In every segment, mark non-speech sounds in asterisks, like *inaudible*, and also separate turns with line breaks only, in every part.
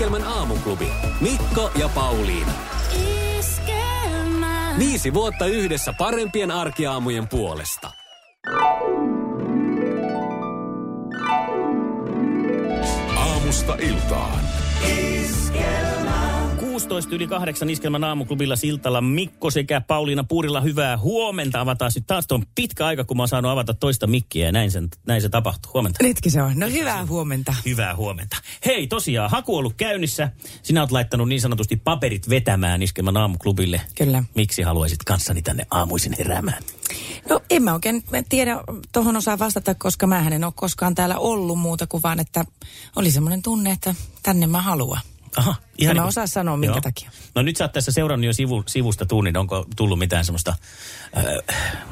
Iskelmän aamuklubi. Mikko ja Pauliina.
Iskelmä.
Viisi vuotta yhdessä parempien arkiaamujen puolesta.
Aamusta iltaan.
16 yli kahdeksan iskelmän aamuklubilla Siltalla Mikko sekä Pauliina Puurilla hyvää huomenta. Avataan nyt taas on pitkä aika, kun mä oon saanut avata toista mikkiä ja näin, sen, näin se tapahtuu. Huomenta.
Nytkin se on. No hyvää huomenta.
Hyvää huomenta. Hei, tosiaan, haku on ollut käynnissä. Sinä oot laittanut niin sanotusti paperit vetämään iskelmän aamuklubille.
Kyllä.
Miksi haluaisit kanssani tänne aamuisin heräämään?
No en mä oikein mä tiedä, tuohon osaa vastata, koska mä en ole koskaan täällä ollut muuta kuin vaan, että oli semmoinen tunne, että tänne mä haluan.
Aha,
Ja mä
niin-
osaan sanoa, minkä
Joo.
takia.
No nyt sä oot tässä seurannut jo sivu, sivusta tunnin. Onko tullut mitään semmoista, äh,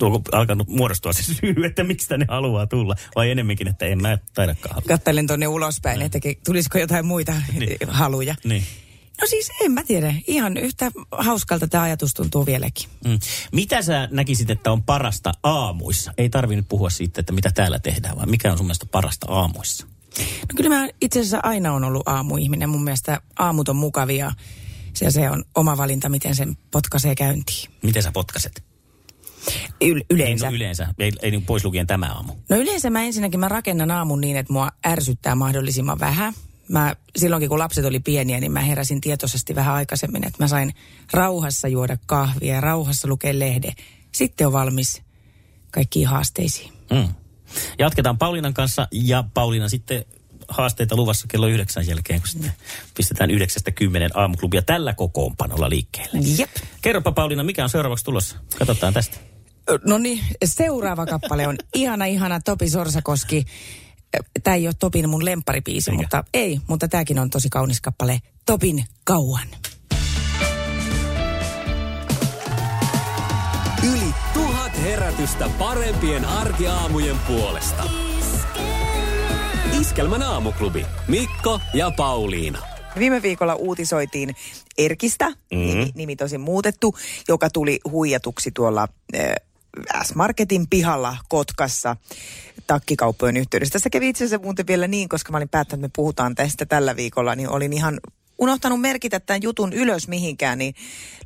onko alkanut muodostua se syy, *laughs* että miksi tänne haluaa tulla? Vai enemmänkin, että en mä taidakaan halua?
Kattelen tuonne ulospäin, että ke- tulisiko jotain muita
Niin.
haluja.
Niin.
No siis en mä tiedä. Ihan yhtä hauskalta tämä ajatus tuntuu vieläkin.
Mm. Mitä sä näkisit, että on parasta aamuissa? Ei tarvi nyt puhua siitä, että mitä täällä tehdään, vaan mikä on sun mielestä parasta aamuissa?
No kyllä mä itse asiassa aina on ollut aamuihminen. Mun mielestä aamut on mukavia. Se, se on oma valinta, miten sen potkaisee käyntiin.
Miten sä potkaset?
Y- yleensä.
Ei, no yleensä. Ei, ei niin pois lukien tämä aamu.
No yleensä mä ensinnäkin mä rakennan aamun niin, että mua ärsyttää mahdollisimman vähän. Mä, silloinkin kun lapset oli pieniä, niin mä heräsin tietoisesti vähän aikaisemmin, että mä sain rauhassa juoda kahvia ja rauhassa lukea lehde. Sitten on valmis kaikkiin haasteisiin.
Mm. Jatketaan Pauliinan kanssa ja Pauliina sitten haasteita luvassa kello yhdeksän jälkeen, kun sitten pistetään yhdeksästä kymmenen aamuklubia tällä kokoonpanolla liikkeelle.
Jep.
Kerropa Pauliina, mikä on seuraavaksi tulossa? Katsotaan tästä.
No niin, seuraava kappale on *laughs* ihana, ihana Topi Sorsakoski. Tämä ei ole Topin mun lempparipiisi,
Eikä.
mutta ei, mutta tämäkin on tosi kaunis kappale. Topin kauan.
Yli herätystä parempien arkiaamujen puolesta. Iskelmän aamuklubi. Mikko ja Pauliina.
Viime viikolla uutisoitiin Erkistä, mm-hmm. nimi, nimi tosin muutettu, joka tuli huijatuksi tuolla äh, S-Marketin pihalla Kotkassa takkikauppojen yhteydessä. Tässä kävi itse asiassa muuten vielä niin, koska mä olin päättänyt, että me puhutaan tästä tällä viikolla, niin olin ihan unohtanut merkitä tämän jutun ylös mihinkään, niin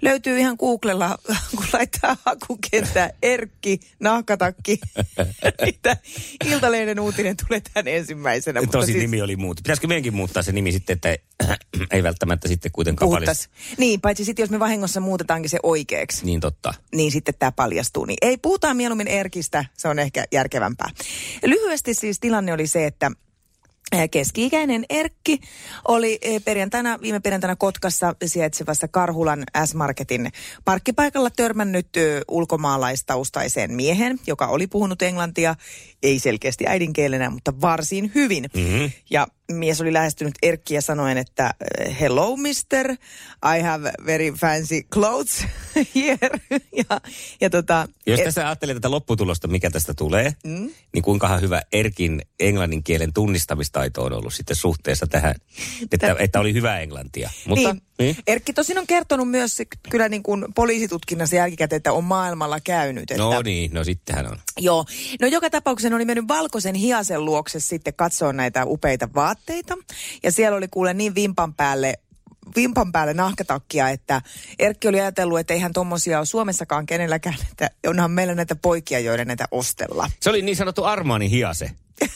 löytyy ihan Googlella, *laughs* kun laittaa hakukenttää Erkki, nahkatakki. *laughs* Niitä Iltalehden uutinen tulee tämän ensimmäisenä. mutta
Tosi
siis-
nimi oli muuttu. Pitäisikö meidänkin muuttaa se nimi sitten, että *clears throat* ei välttämättä sitten kuitenkaan
puhuttais. Niin, paitsi sitten jos me vahingossa muutetaankin se oikeaksi,
Niin totta.
niin sitten tämä paljastuu. Niin ei, puhutaan mieluummin Erkistä, se on ehkä järkevämpää. Lyhyesti siis tilanne oli se, että Keski-ikäinen Erkki oli perjantaina, viime perjantaina Kotkassa sijaitsevassa Karhulan S-Marketin parkkipaikalla törmännyt ulkomaalaistaustaiseen miehen, joka oli puhunut englantia, ei selkeästi äidinkielenä, mutta varsin hyvin. Mm-hmm. Ja mies oli lähestynyt Erkkiä sanoen, että eh, hello mister, I have very fancy clothes *laughs* here. *laughs* ja, ja tota,
Jos
eh,
tässä ajattelee tätä lopputulosta, mikä tästä tulee, mm. niin kuinkahan hyvä Erkin englannin kielen tunnistamistaito on ollut sitten suhteessa tähän, että, että oli hyvä englantia. Mutta,
niin.
niin.
Erkki tosin on kertonut myös kyllä niin kuin poliisitutkinnassa jälkikäteen, että on maailmalla käynyt. Että,
No niin, no sittenhän on.
Joo. No joka tapauksessa oli mennyt valkoisen hiasen luokse sitten katsoa näitä upeita vaatteita. Ja siellä oli kuule niin vimpan päälle vimpan päälle nahkatakkia, että Erkki oli ajatellut, että eihän tommosia ole Suomessakaan kenelläkään, *laughs* että onhan meillä näitä poikia, joiden näitä ostella.
Se oli niin sanottu Armani hiase. *laughs*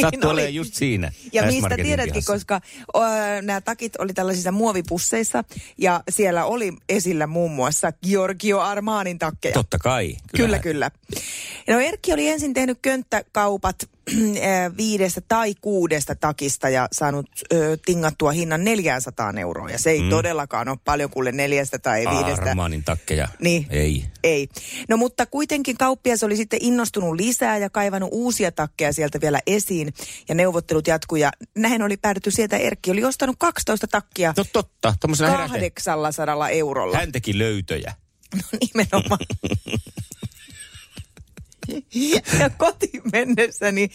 Sattuu olemaan just siinä.
Ja mistä tiedätkin,
pihassa.
koska ö, nämä takit oli tällaisissa muovipusseissa ja siellä oli esillä muun muassa Giorgio Armanin takkeja.
Totta kai.
Kyllä,
kyllähän.
kyllä. No Erkki oli ensin tehnyt könttäkaupat *clears throat* viidestä tai kuudesta takista ja saanut ö, tingattua hinnan 400 euroa. Ja se ei mm. todellakaan ole paljon kuule neljästä tai viidestä.
Armanin takkeja.
Niin.
Ei.
Ei. No mutta kuitenkin kauppias oli sitten innostunut lisää ja kaivannut uusia takkeja sieltä vielä esiin. Ja neuvottelut jatkuu ja näin oli päädytty sieltä. Erkki oli ostanut 12 takkia
No totta, tuommoisena heräte.
800 eurolla.
Hän teki löytöjä. *laughs*
No nimenomaan. *laughs* ja kotiin mennessäni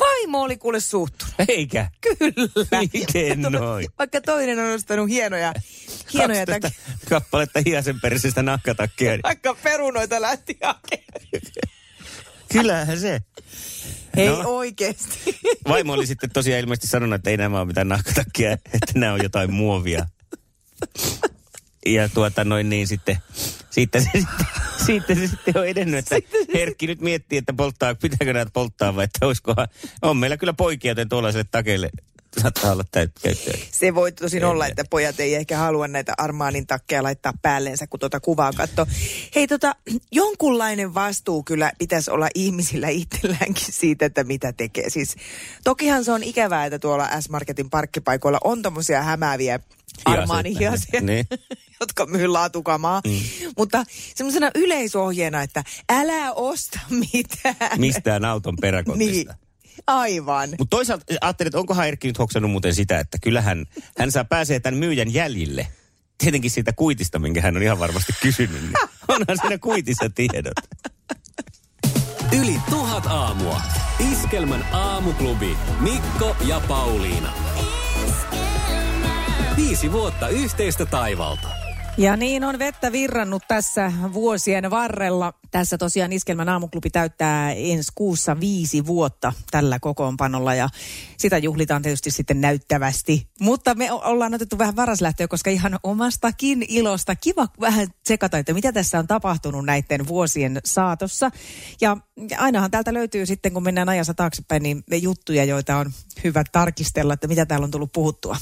vaimo oli kuule suuttunut.
Eikä.
Kyllä.
Miten
to-
noin?
Vaikka toinen on ostanut hienoja, hienoja
12
takkeja.
kappaletta hiasen perisestä nahkatakkia. niin
Vaikka perunoita lähti hakemaan.
Kyllähän se.
Ei
No.
oikeesti.
Vaimo oli sitten tosiaan ilmeisesti sanonut, että ei nämä ole mitään nahkatakkia, että nämä on jotain muovia. Ja tuota noin niin sitten, siitä se sitten, *laughs* siitä se sitten on edennyt, että Herkki nyt miettii, että polttaa, pitääkö näitä polttaa vai että olisikohan, on meillä kyllä poikia, joten tuollaiselle takeille saattaa olla täyttä.
Se voi tosin olla, että pojat ei ehkä halua näitä Armaanin takkeja laittaa päälleensä, kun tuota kuvaa katsoo. Hei tota, jonkunlainen vastuu kyllä pitäisi olla ihmisillä itselläänkin siitä, että mitä tekee. Siis tokihan se on ikävää, että tuolla S-Marketin parkkipaikoilla on tommosia hämääviä Armaanin hiasia,
Niin. *laughs*
jotka myy laatukamaa. Mm. Mutta semmoisena yleisohjeena, että älä osta *laughs* mitään.
Mistään auton peräkontista.
Niin, aivan.
Mutta toisaalta ajattelin, että onkohan Erkki nyt hoksannut muuten sitä, että kyllähän hän saa pääsee tämän myyjän jäljille. Tietenkin siitä kuitista, minkä hän on ihan varmasti kysynyt. Niin onhan siinä kuitissa tiedot.
Yli tuhat aamua. Iskelmän aamuklubi. Mikko ja Pauliina. Viisi vuotta yhteistä taivalta.
Ja niin on vettä virrannut tässä vuosien varrella. Tässä tosiaan Iskelmän aamuklubi täyttää ensi kuussa viisi vuotta tällä kokoonpanolla ja sitä juhlitaan tietysti sitten näyttävästi. Mutta me ollaan otettu vähän varaslähtöä, koska ihan omastakin ilosta kiva vähän tsekata, että mitä tässä on tapahtunut näiden vuosien saatossa. Ja ja ainahan täältä löytyy sitten, kun mennään ajassa taaksepäin, niin juttuja, joita on hyvä tarkistella, että mitä täällä on tullut puhuttua.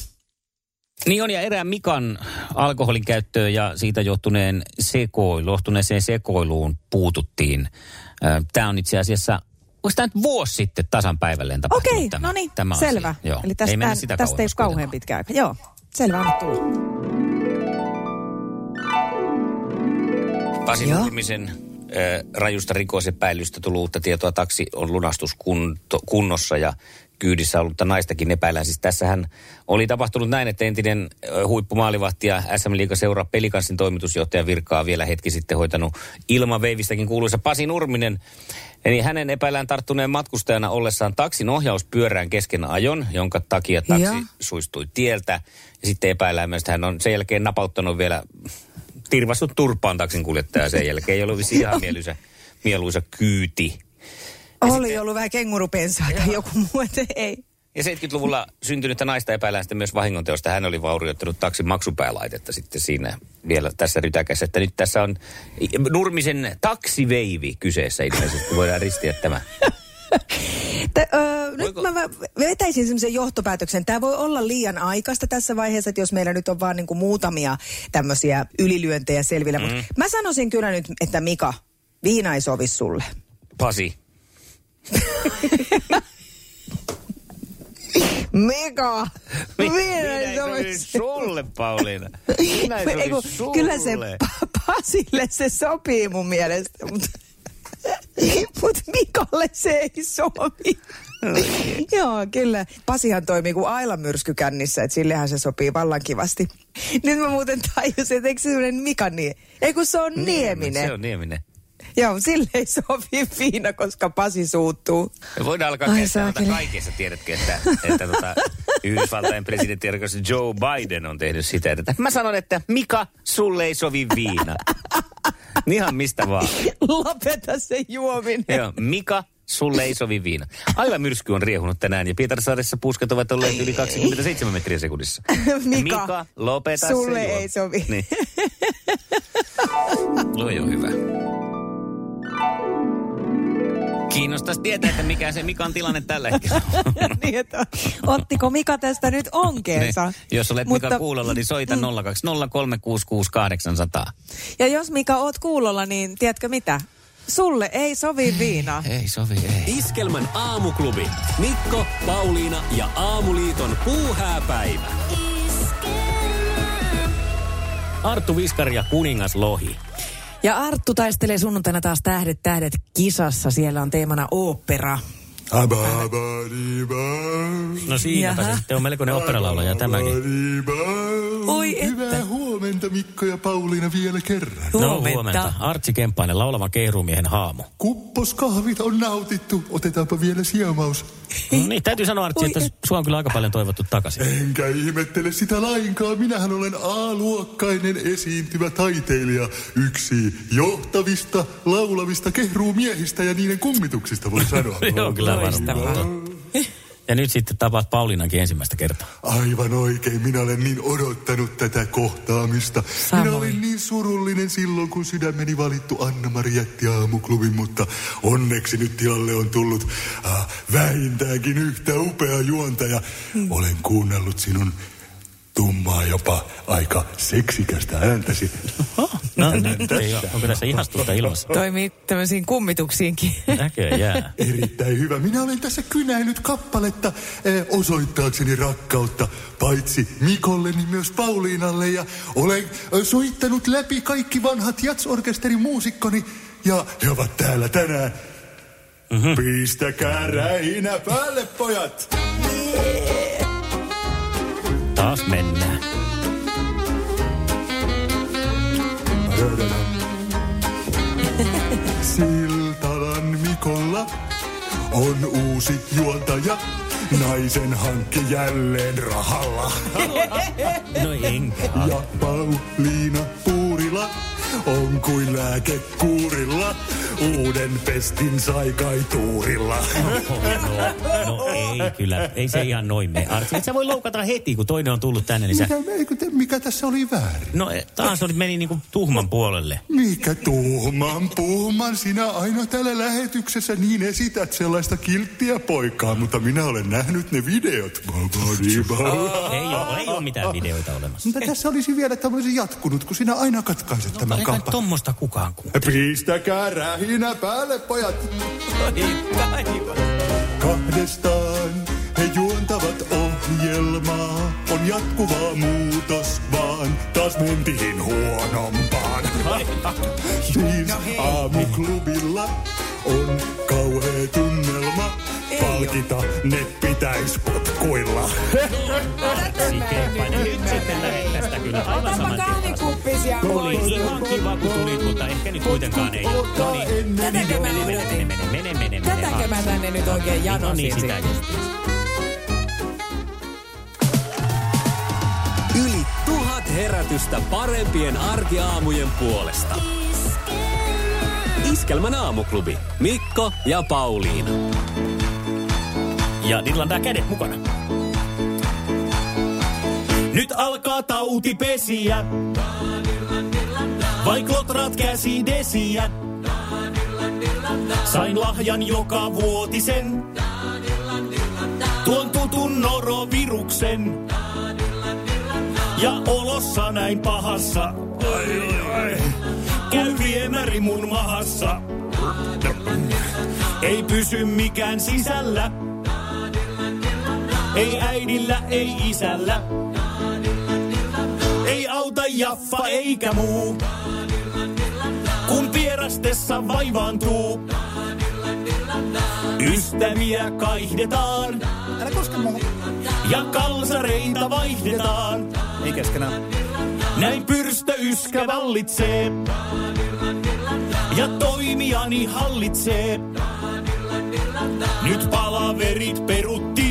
Niin on, ja erään Mikan alkoholin käyttöön ja siitä johtuneen sekoilu, johtuneeseen sekoiluun puututtiin. Tämä on itse asiassa, onko tämä nyt vuosi sitten tasan päivälleen tapahtunut
Okei,
tämä,
no niin,
tämä
selvä.
asia. Joo.
Eli tästä,
ei mennä sitä
tästä ei ole kauhean pitkä aika. Joo, selvä, anna tulla.
Pasi. Nurmisen rajusta rikosepäilystä tullut uutta tietoa. Taksi on lunastuskunnossa ja kyydissä ollutta naistakin epäillään. Siis tässähän oli tapahtunut näin, että entinen huippumaalivahti ja SM Liiga seuraa pelikanssin toimitusjohtajan virkaa vielä hetki sitten hoitanut ilmaveivistäkin kuuluisa Pasi Nurminen. Eli hänen epäillään tarttuneen matkustajana ollessaan taksin ohjauspyörään kesken ajon, jonka takia taksi
Joo.
suistui tieltä. Ja sitten epäillään myös, että hän on sen jälkeen napauttanut vielä tirvassut turpaan taksin kuljettaja sen jälkeen. Vissi ihan *laughs* mieluisa, mieluisa kyyti.
Oli ollut vähän kengurupensaa tai joku muu, että ei.
Ja 70-luvulla syntynyttä naista epäillään sitten myös vahingonteosta. Hän oli vaurioittanut taksin maksupäälaitetta sitten siinä vielä tässä rytäkässä. Että nyt tässä on Nurmisen taksiveivi kyseessä ilmeisesti. Voidaan ristiä tämä. *laughs*
Tä, öö, nyt
Voiko-
mä vetäisin semmoisen johtopäätöksen. Tämä voi olla liian aikaista tässä vaiheessa, että jos meillä nyt on vaan niinku muutamia tämmöisiä ylilyöntejä selvillä. Mm. Mutta mä sanoisin kyllä nyt, että Mika, viina ei sovi sulle.
Pasi.
Mika!
Mi-
Viina ei sovi
sulle, Pauliina. Minä ei sovi sulle.
Kyllä se Pa- Pasille se sopii mun mielestä, mutta mut Mikalle se ei sovi. Joo, kyllä. Pasihan toimii kuin ailamyrsky kännissä, että sillehän se sopii vallan kivasti. Nyt mä muuten tajusin, että eikö se sellainen Mika nie? Ei kun se on Nieminen.
Se on Nieminen.
Joo, sille ei sovi viina, koska Pasi suuttuu.
Me voidaan alkaa
saakeli.
kaikessa, tiedätkö, että, että tota, Yhdysvaltain presidentti Joe Biden on tehnyt sitä. Että mä sanon, että Mika, sulle ei sovi viina. *laughs* Ihan mistä vaan.
Lopeta se juominen.
Joo, Mika, sulle ei sovi viina. Aila myrsky on riehunut tänään ja Pietarsaaressa puskat ovat olleet yli 27 metriä sekunnissa. *laughs*
Mika,
Mika lopeta
sulle
se juo.
ei sovi.
Niin. *laughs* Loi on hyvä. Kiinnostaisi tietää, että mikä se Mikan tilanne tällä hetkellä on. *laughs*
niin, että ottiko Mika tästä nyt onkeensa?
Niin. Jos olet Mika kuulolla, niin soita 020366800.
Ja jos Mika oot kuulolla, niin tiedätkö mitä? Sulle ei sovi viina.
Ei sovi, ei.
Iskelmän aamuklubi. Mikko, Pauliina ja Aamuliiton puuhääpäivä.
Arttu Viskari ja Kuningas Lohi.
Ja Arttu taistelee sunnuntaina taas Tähdet tähdet kisassa. Siellä on teemana opera.
No siinäpä se sitten on melkoinen operalaulaja tämäkin.
Oi että.
Hyvää huomenta. Mikko ja Pauliina vielä kerran.
Huomenta.
No huomenta. Artsi Kemppainen, laulava kehrumiehen haamu.
Kupposkahvit on nautittu. Otetaanpa vielä siemaus.
No niin, täytyy sanoa Artsi, että sua on kyllä aika paljon toivottu takaisin.
Enkä ihmettele sitä lainkaan. Minähän olen A-luokkainen esiintyvä taiteilija. Yksi johtavista, laulavista kehruumiehistä ja niiden kummituksista voi sanoa. *laughs*
Joo, kyllä
Loistavaa.
varmaan. *laughs* Ja nyt sitten tapaat Pauliinankin ensimmäistä kertaa.
Aivan oikein. Minä olen niin odottanut tätä kohtaamista.
Samoin.
Minä olin niin surullinen silloin, kun sydämeni valittu Anna-Mari jätti aamuklubin, mutta onneksi nyt tilalle on tullut äh, vähintäänkin yhtä upea juontaja. Olen kuunnellut sinun tummaa jopa aika seksikästä ääntäsi.
No nyt ei ole. Onko tässä ihastusta ilmassa?
Toimii tämmöisiin kummituksiinkin.
Näköjään.
Erittäin hyvä. Minä olen tässä kynäillyt kappaletta eh, osoittaakseni rakkautta paitsi Mikolle, niin myös Pauliinalle. Ja olen eh, soittanut läpi kaikki vanhat jatsorkesterin muusikkoni. Ja he ovat täällä tänään. Mm-hmm. Pistäkää rähinä päälle, pojat!
Taas mennään.
Siltalan Mikolla on uusi juontaja. Naisen hankki jälleen rahalla. *laughs*
No enkä.
Ja Pauliina Puurila on kuin lääkekuurilla. Uuden pestin sai kai tuurilla.
No, no ei kyllä. Ei se ihan noin mene. Artsi, et sä voi loukata heti, kun toinen on tullut tänne, niin sä...
Mikä, eikö te, mikä tässä oli väärin?
No taas olit meni niinku tuhman puolelle.
Mikä tuhman puhman sinä aina täällä lähetyksessä niin esität sellaista kilttiä poikaa, mutta minä olen nähnyt ne videot.
Ei ole, ei ole mitään videoita olemassa.
Mutta tässä olisi vielä tämmöisen jatkunut, kun sinä aina katkaiset tämän
Eikä
kampan.
tommosta kukaan kuule.
Pistäkää rähinä päälle, pojat! Kahdestaan he juontavat ohjelmaa. On jatkuvaa muutos, vaan taas mentiin huonompaan. *laughs* niin aamuklubilla on kauhea tunnelma. Palkita ne pitäis potkuilla.
Nyt sitten lähdet tästä kyllä aivan saman tien.
kahvikuppis ja
Oli ihan kiva, kun tulit, mutta ehkä nyt kuitenkaan ei ole. No niin,
Tätäkö mä
mene, mene,
odotin?
mene, mene.
Tätäkö mä tänne nyt oikein
No
janosin
niin, sitä
sitten?
just.
Yli tuhat herätystä parempien arkiaamujen puolesta. Iskelmän aamuklubi. Mikko ja Pauliina.
Ja dillandaa kädet mukana. Nyt alkaa tautipesiä. Vai klotrat käsi desiä. Sain lahjan joka vuotisen. Tuon tutun noroviruksen. Ja olossa näin pahassa. Ai, ai. Käy viemäri mun mahassa. Ei pysy mikään sisällä. Ei äidillä, ei isällä. Ei auta jaffa eikä muu. Kun vierastessa vaivaantuu. Ystäviä kaihdetaan.
Älä koske muuhun.
Ja kalsareita vaihdetaan.
Ei keskenään.
Näin pyrstö yskä vallitsee. Ja toimijani hallitsee. Nyt palaverit peruttiin.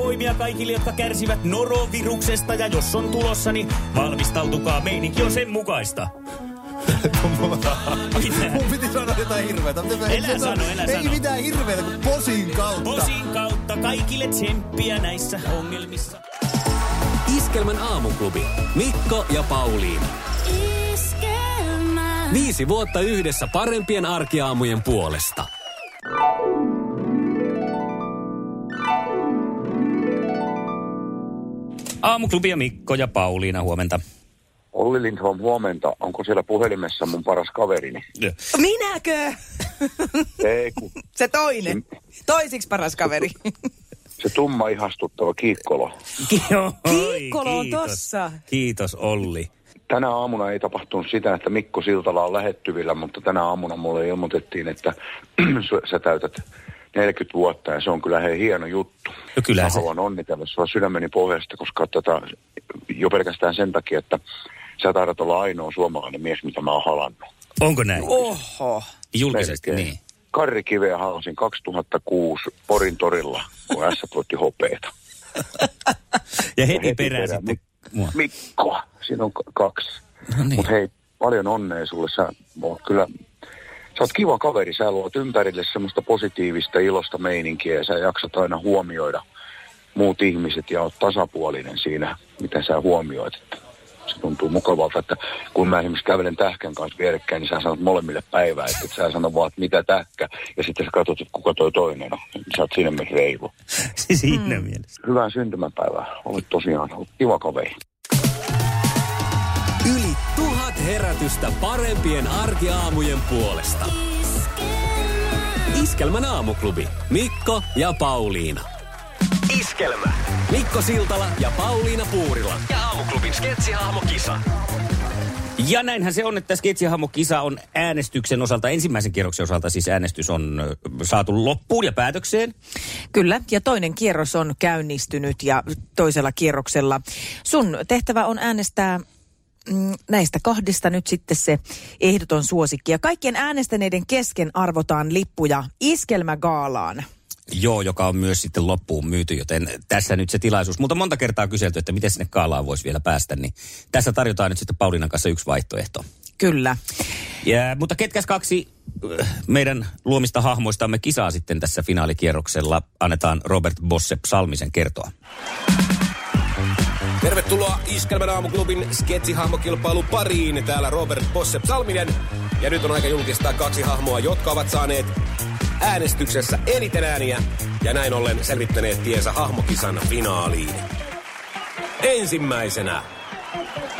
Tervehdysvoimia kaikille, jotka kärsivät noroviruksesta. Ja jos on tulossa, niin valmistautukaa. Meininki on sen mukaista. *laughs* Mitä?
Mun piti sanoa jotain hirveetä. mutta
Elä
ei-
sano, elä
Ei
sano.
mitään hirveetä kuin posin kautta.
Posin kautta kaikille tsemppiä näissä ongelmissa.
Iskelmän aamuklubi. Mikko ja Pauliina. Viisi vuotta yhdessä parempien arkiaamujen puolesta.
Aamuklubi ja Mikko ja Pauliina, huomenta.
Olli Lindholm, huomenta. Onko siellä puhelimessa mun paras kaverini?
Minäkö?
Ei, kun *laughs*
Se toinen. Toisiksi paras kaveri.
se tumma ihastuttava Kiikkolo. *laughs*
Joo,
Kiikkolo on
kiitos.
tossa.
Kiitos Olli.
Tänä aamuna ei tapahtunut sitä, että Mikko Siltala on lähettyvillä, mutta tänä aamuna mulle ilmoitettiin, että *clears throat* sä täytät 40 vuotta ja se on kyllä hei hieno juttu.
No kyllä
Mä
se-
haluan onnitella sua sydämeni pohjasta, koska tota, jo pelkästään sen takia, että sä taidat olla ainoa suomalainen mies, mitä mä oon halannut.
Onko näin?
Oho.
Julkisesti,
Melkein.
niin.
Karri Kiveä halasin 2006 Porin torilla, kun S voitti hopeeta. *laughs*
Ja heti
heti
perään
perään.
sitten mua.
Mikko, siinä on k- kaksi.
No niin.
Mutta hei, paljon onnea sulle. Sä oot kyllä, sä oot kiva kaveri. Sä luot ympärille semmoista positiivista, ilosta meininkiä ja sä jaksat aina huomioida muut ihmiset ja oot tasapuolinen siinä, miten sä huomioit. Että se tuntuu mukavalta, että kun mä esimerkiksi kävelen tähkän kanssa vierekkäin, niin sä sanot molemmille päivää, että et sä sano vaan, että mitä tähkä, ja sitten sä katsot, että kuka toi toinen on. Sä oot siinä mielessä reilu. *laughs*
Siinä mm. mielessä.
Hyvää syntymäpäivää. Olet tosiaan olet kiva kaveri.
Herätystä parempien arkiaamujen puolesta. Iskelmän aamuklubi. Mikko ja Pauliina. Iskelmä. Mikko Siltala ja Pauliina Puurila. Ja aamuklubin sketsihahmokisa.
Ja näinhän se on, että Sketsihahmo-kisa on äänestyksen osalta, ensimmäisen kierroksen osalta siis äänestys on saatu loppuun ja päätökseen.
Kyllä, ja toinen kierros on käynnistynyt ja toisella kierroksella sun tehtävä on äänestää mm, näistä kahdesta nyt sitten se ehdoton suosikki. Ja kaikkien äänestäneiden kesken arvotaan lippuja iskelmägaalaan.
Joo, joka on myös sitten loppuun myyty, joten tässä nyt se tilaisuus. Mutta monta kertaa kyselty, että miten sinne kaalaan voisi vielä päästä, niin tässä tarjotaan nyt sitten Paulinan kanssa yksi vaihtoehto.
Kyllä.
Ja, mutta ketkäs kaksi äh, meidän luomista hahmoistamme kisaa sitten tässä finaalikierroksella annetaan Robert Bossep Salmisen kertoa.
Tervetuloa Iskelmän aamuklubin sketsihahmokilpailu pariin. Täällä Robert Bossep Salminen. Ja nyt on aika julkistaa kaksi hahmoa, jotka ovat saaneet äänestyksessä eniten ääniä ja näin ollen selvittäneet tiensä hahmokisan finaaliin. Ensimmäisenä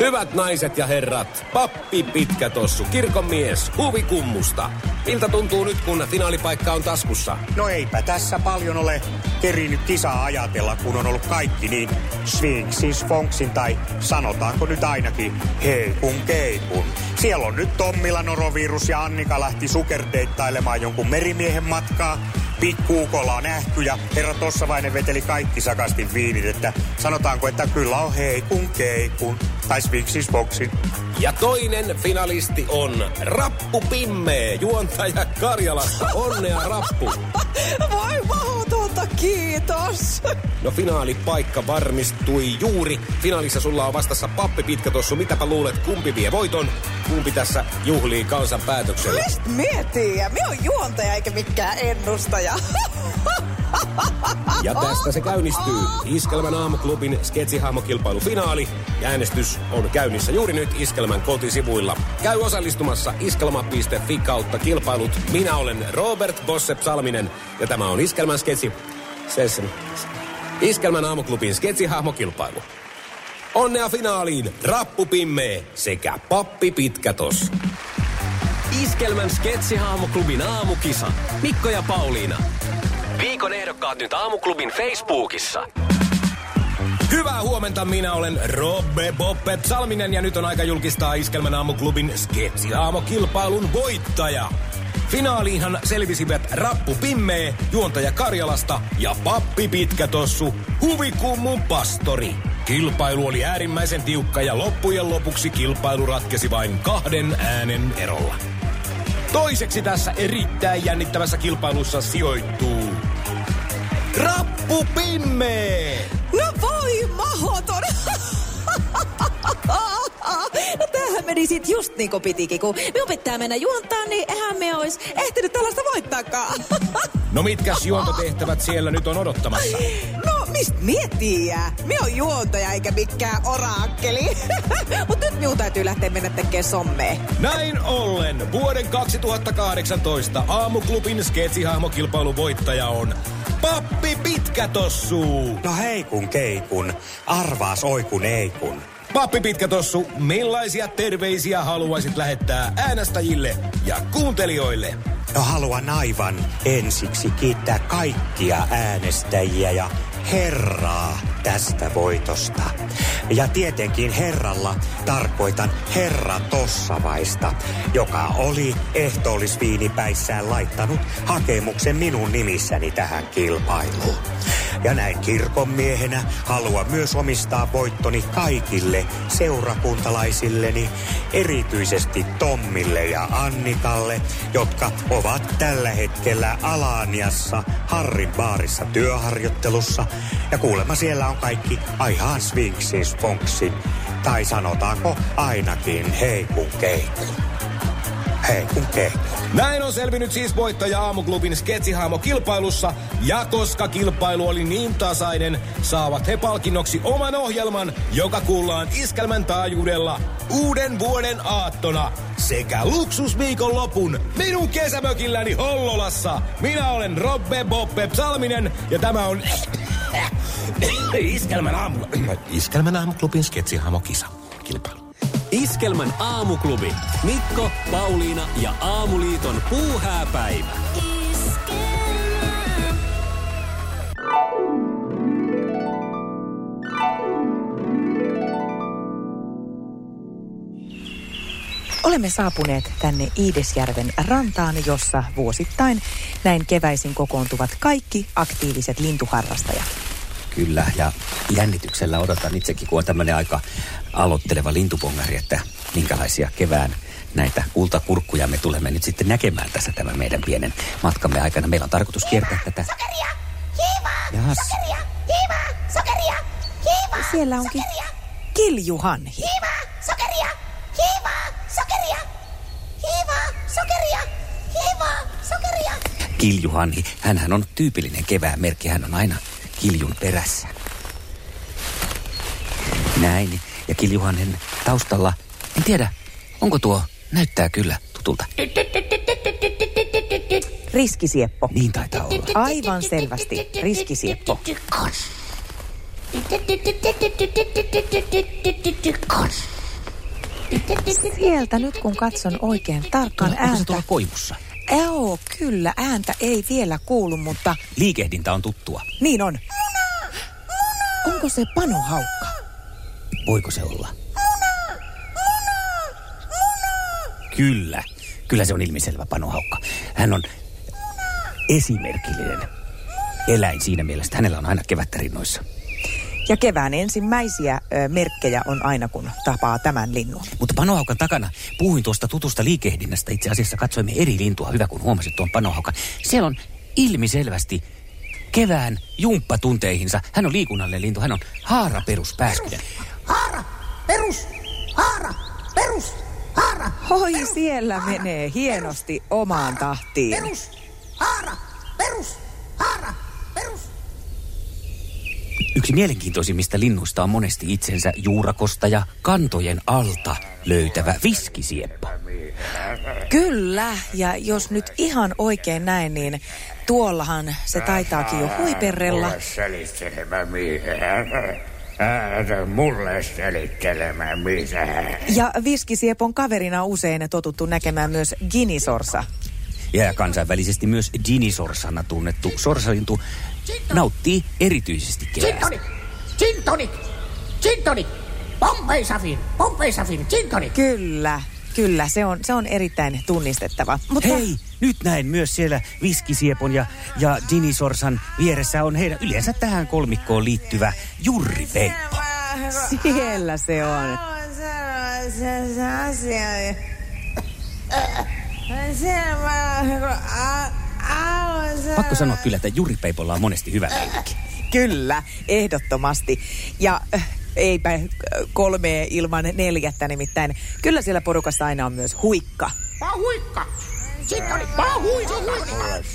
Hyvät naiset ja herrat, pappi pitkä tossu, kirkonmies, huvikummusta. Miltä tuntuu nyt, kun finaalipaikka on taskussa?
No eipä tässä paljon ole kerinyt kisaa ajatella, kun on ollut kaikki niin Sphinxin, Sfonksin tai sanotaanko nyt ainakin heikun keikun. Siellä on nyt Tommila norovirus ja Annika lähti sukerdeittailemaan jonkun merimiehen matkaa. Pikkuukolla on nähty ja herra Tossavainen veteli kaikki sakasti viinit, että sanotaanko, että kyllä on heikun keikun. Tai Sphinxin, Sfonksin.
Ja toinen finalisti on Rappu Pimme, juontaja Karjalasta. Onnea Rappu!
Voi mahdotonta, kiitos.
No finaalipaikka varmistui juuri. Finaalissa sulla on vastassa Pappi Pitkä tossu. Mitäpä luulet, kumpi vie voiton? Kumpi tässä juhlii kansan päätöksellä?
Mistä mietii? Me on juontaja eikä mikään ennustaja. *laughs*
Ja tästä se käynnistyy. Iskelmän aamuklubin sketsihahmokilpailu finaali. Äänestys on käynnissä juuri nyt Iskelmän kotisivuilla. Käy osallistumassa iskelma.fi kautta kilpailut. Minä olen Robert Bossep Salminen ja tämä on Iskelmän sketsi... Ses... Iskelmän aamuklubin sketsihahmokilpailu. Onnea finaaliin Rappu Pimme sekä Pappi Pitkätos.
Iskelmän sketsihahmoklubin aamukisa. Mikko ja Pauliina. Viikon ehdokkaat nyt aamuklubin Facebookissa.
Hyvää huomenta, minä olen Robbe Boppe Salminen ja nyt on aika julkistaa Iskelmän aamuklubin Sketsi-aamokilpailun voittaja. Finaaliinhan selvisivät Rappu Pimmee, juontaja Karjalasta ja Pappi Pitkätossu, huvikummun pastori. Kilpailu oli äärimmäisen tiukka ja loppujen lopuksi kilpailu ratkesi vain kahden äänen erolla. Toiseksi tässä erittäin jännittävässä kilpailussa sijoittuu Rappu Pimmee!
No voi mahoton. *laughs* meni sit just niin kuin pitikin. Kun minun pitää mennä juontaan, niin eihän me ois ehtinyt tällaista voittaakaan. *laughs*
No mitkäs juontotehtävät siellä nyt on odottamassa?
No mistä miettii? Me on juontaja eikä mikään oraakkeli. *laughs* Mut nyt minun täytyy lähteä mennä tekemään sommea.
Näin ollen vuoden 2018 aamuklubin sketsihahmokilpailun voittaja on Pappi Pitkätossu.
No heikun keikun, arvaas oikun eikun.
Pappi Pitkätossu, millaisia terveisiä haluaisit lähettää äänestäjille ja kuuntelijoille?
No haluan aivan ensiksi kiittää kaikkia äänestäjiä ja herraa tästä voitosta. Ja tietenkin herralla tarkoitan herra Tossavaista, joka oli ehtoollisviinipäissään laittanut hakemuksen minun nimissäni tähän kilpailuun. Ja näin kirkonmiehenä haluan myös omistaa voittoni kaikille seurakuntalaisilleni, erityisesti Tommille ja Annikalle, jotka ovat tällä hetkellä Alaaniassa Harrin baarissa työharjoittelussa. Ja kuulemma siellä on kaikki aihan svinksis fonksin, tai sanotaanko ainakin heikun Heikun keikun.
Näin on selvinnyt siis voittaja aamuklubin sketsihaamo kilpailussa. Ja koska kilpailu oli niin tasainen, saavat he palkinnoksi oman ohjelman, joka kuullaan iskelmän taajuudella uuden vuoden aattona. Sekä luksusviikon lopun minun kesämökilläni Hollolassa. Minä olen Robbe Boppe Salminen ja tämä on *coughs* Iskelmän aamu... *coughs* Iskelmän aamuklubin sketsihaamo-kisa. Kilpailu.
Iskelmän aamuklubi. Mikko, Pauliina ja Aamuliiton puuhääpäivä.
Olemme saapuneet tänne Iidesjärven rantaan, jossa vuosittain näin keväisin kokoontuvat kaikki aktiiviset lintuharrastajat.
Kyllä, ja jännityksellä odotan itsekin, kun on tämmöinen aika aloitteleva lintupongari, että minkälaisia kevään näitä kultakurkkuja me tulemme nyt sitten näkemään tässä tämän meidän pienen matkamme aikana. Meillä on tarkoitus kiertää tätä.
Sokeria! Hiivaa!
Jahas.
Sokeria! Hiivaa! Sokeria! Hiivaa!
Siellä onkin
Sokeria!
kiljuhanhi.
Hiivaa! Sokeria! Hiivaa! Sokeria! Hiivaa! Sokeria! Hiivaa! Sokeria!
Kiljuhanhi, hänhän on tyypillinen kevään merkki, hän on aina kiljun perässä. Näin, ja kiljuhannen taustalla, en tiedä, onko tuo, näyttää kyllä tutulta.
Riskisieppo.
Niin taitaa olla.
Aivan selvästi riskisieppo. Sieltä nyt kun katson oikein tarkkaan
Onko se
ääntä.
tuolla koivussa?
Joo, kyllä, ääntä ei vielä kuulu, mutta
Liikehdintä on tuttua.
niin on. Onko se panohaukka?
Voiko se olla? Kyllä. Kyllä se on ilmiselvä panohaukka. Hän on esimerkillinen eläin siinä mielessä, että hänellä on aina kevättä rinnoissa.
Ja kevään ensimmäisiä ö, merkkejä on aina, kun tapaa tämän linnun.
Mutta panohaukan takana puhuin tuosta tutusta liikehdinnästä. Itse asiassa katsoimme eri lintua. Hyvä, kun huomasit tuon panohaukan. Siellä on ilmiselvästi kevään jumppatunteihinsa. Hän on liikunnallinen lintu. Hän on haaraperuspääskynen.
Haara! Perus! Haara! Perus! Haara!
Hoi, siellä menee hienosti omaan tahtiin.
Perus! Haara! Perus! Haara! Perus!
Yksi mielenkiintoisimmista linnuista on monesti itsensä juurakosta ja kantojen alta löytävä viskisieppo.
Kyllä, ja jos nyt ihan oikein näin, niin tuollahan se taitaakin jo huiperrella.
Älä mulle selittelemään mitään.
Ja viskisiepon kaverina usein totuttu näkemään myös ginisorsa.
Ja kansainvälisesti myös Ginisorsana tunnettu sorsalintu nauttii erityisesti
Gin
keväästä.
tonic! Gin tonic! Gin tonic! Safir! Gin tonic!
Kyllä, kyllä, se on, se on erittäin tunnistettava. Mutta
Hei, nyt näin myös siellä Viskisiepon ja, ja Ginisorsan vieressä on heidän yleensä tähän kolmikkoon liittyvä Jurri Veippo.
siellä se on.
Pakko sanoa kyllä, että Jurri Peipolla on monesti hyvä meininki.
Kyllä, ehdottomasti. Ja äh, eipä kolmea ilman neljättä nimittäin. Kyllä siellä porukassa aina on myös huikka.
Paa huikka! Gin tonic! Paa hui!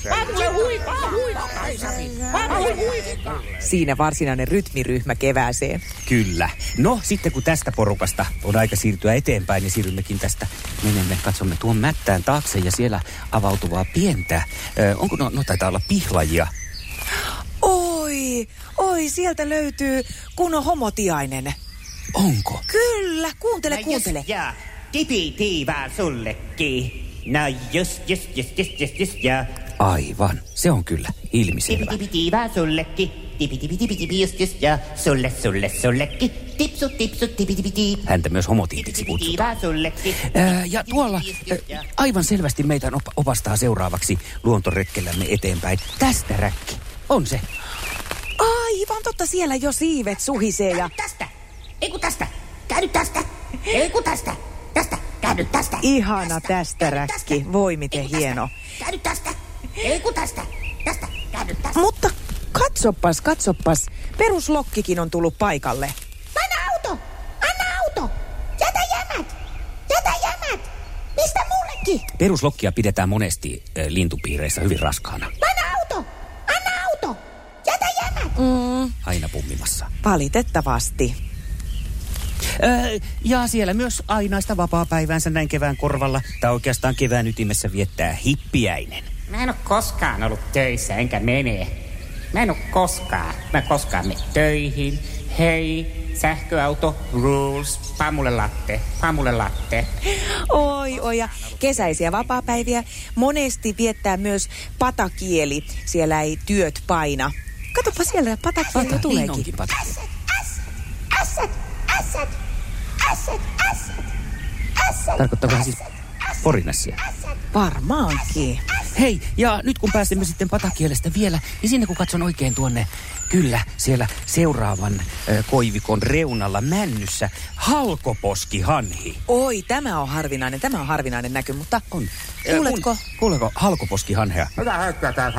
Paa hui! hui! Paa hui! Bombay Safir! Paa hui! huikka!
Siinä varsinainen rytmiryhmä kevääseen.
Kyllä. No, sitten kun tästä porukasta on aika siirtyä eteenpäin, niin siirrymmekin tästä. Menemme, katsomme tuon mättään taakse ja siellä avautuvaa pientä. Ö, onko, no, no taitaa olla pihlajia.
Oi, sieltä löytyy kunnon homotiainen.
Onko?
Kyllä, kuuntele, kuuntele.
Ja tipi-tiivaa sullekin. No just, just, just, just, just, just, ja
Aivan. Se on kyllä ilmiselvä.
tipi-tipi-tiivaa sullekin. tipi tipi tipi tipi just just ja sulle sulle sullekin. Tipsu tipsu tipi tipi tipi.
Häntä myös homotiitiksi kutsutaan.
sullekin.
Ja tuolla aivan selvästi meitä op- opastaa seuraavaksi luontoretkellämme eteenpäin. Tästä räkki. On se.
Aivan totta, siellä jo siivet suhisee ja...
Tästä. Ei kun tästä. Käy tästä. Ei kun tästä. Tästä. Käy tästä.
Ihana tästä räkki. Voi miten hieno.
Käy tästä. Ei kun tästä. Tästä. Käy tästä.
Mutta katsopas, katsopas. Peruslokkikin on tullut paikalle.
Anna auto! Anna auto! Jätä jämät! Jätä jämät! Mistä mullekin?
Peruslokkia pidetään monesti ää, lintupiireissä hyvin raskaana.
Anna auto!
Mm,
Aina pummimassa.
valitettavasti.
Ää, ja siellä myös ainaista vapaa-päiväänsä näin kevään korvalla, tai oikeastaan kevään ytimessä viettää hippiäinen.
Mä en oo koskaan ollut töissä, enkä mene. Mä en oo koskaan. Mä koskaan mene töihin. Hei, sähköauto, rules, pamulle latte, pamulle latte.
Oi, oi, ja kesäisiä vapaapäiviä monesti viettää myös patakieli. Siellä ei työt paina. Katsopa siellä, patakieli jo tuleekin.
Niin onkin pata.
Ässät! Ässät! Ässät! Ässät! Ässät!
Tarkoittaako siis porinassia?
Varmaankin.
Hei, ja nyt kun pääsemme sitten patakielestä vielä, niin sinne kun katson oikein tuonne, kyllä, siellä seuraavan ö, koivikon reunalla männyssä, halkoposkihanhi.
Oi, tämä on harvinainen, tämä on harvinainen näky, mutta
On.
Kuuletko?
Kun, kuuletko halkoposkihanhea?
Mitä heittää tää?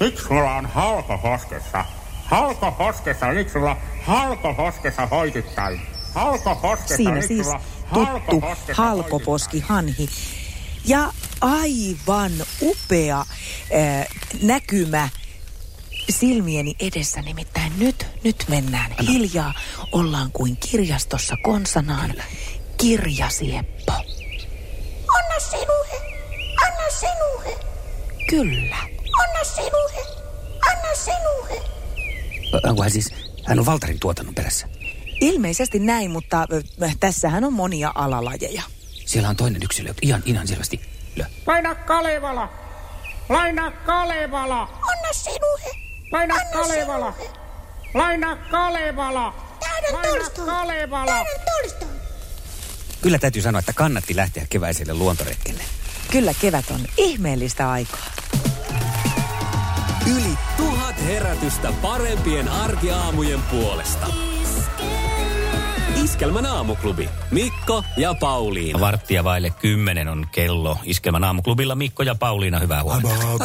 Miksi sulla on halkohoskessa? Halkohoskessa, miksi sulla halkohoskessa hoitittain? Halkohoskessa,
Siinä
miksi
siis
sulla
tuttu halkoposki hanhi. Ja aivan upea äh, näkymä silmieni edessä. Nimittäin nyt, nyt mennään hiljaa. Ollaan kuin kirjastossa konsanaan. Kirjasieppo.
Anna sinuhe! Anna sinuhe!
Kyllä.
Anna sinuhe! Anna sinuhe!
Ö, Onko hän siis, hän on Valtarin tuotannon perässä.
Ilmeisesti näin, mutta ö, tässähän on monia alalajeja.
Siellä on toinen yksilö, ihan, ihan selvästi. Lö.
Laina Kalevala! Laina Kalevala!
Anna sinuhe!
Laina
Anna
Kalevala!
sinuhe!
Laina Kalevala!
Tolstoi!
Kalevala!
Tolstoi!
Kyllä täytyy sanoa, että kannatti lähteä keväiselle luontoretkelle.
Kyllä kevät on ihmeellistä aikaa.
Yli tuhat herätystä parempien arkiaamujen puolesta. Iskelmän aamuklubi. Mikko ja Pauliina.
Varttia vaille kymmenen on kello. Iskelmän aamuklubilla Mikko ja Pauliina, hyvää huomenta.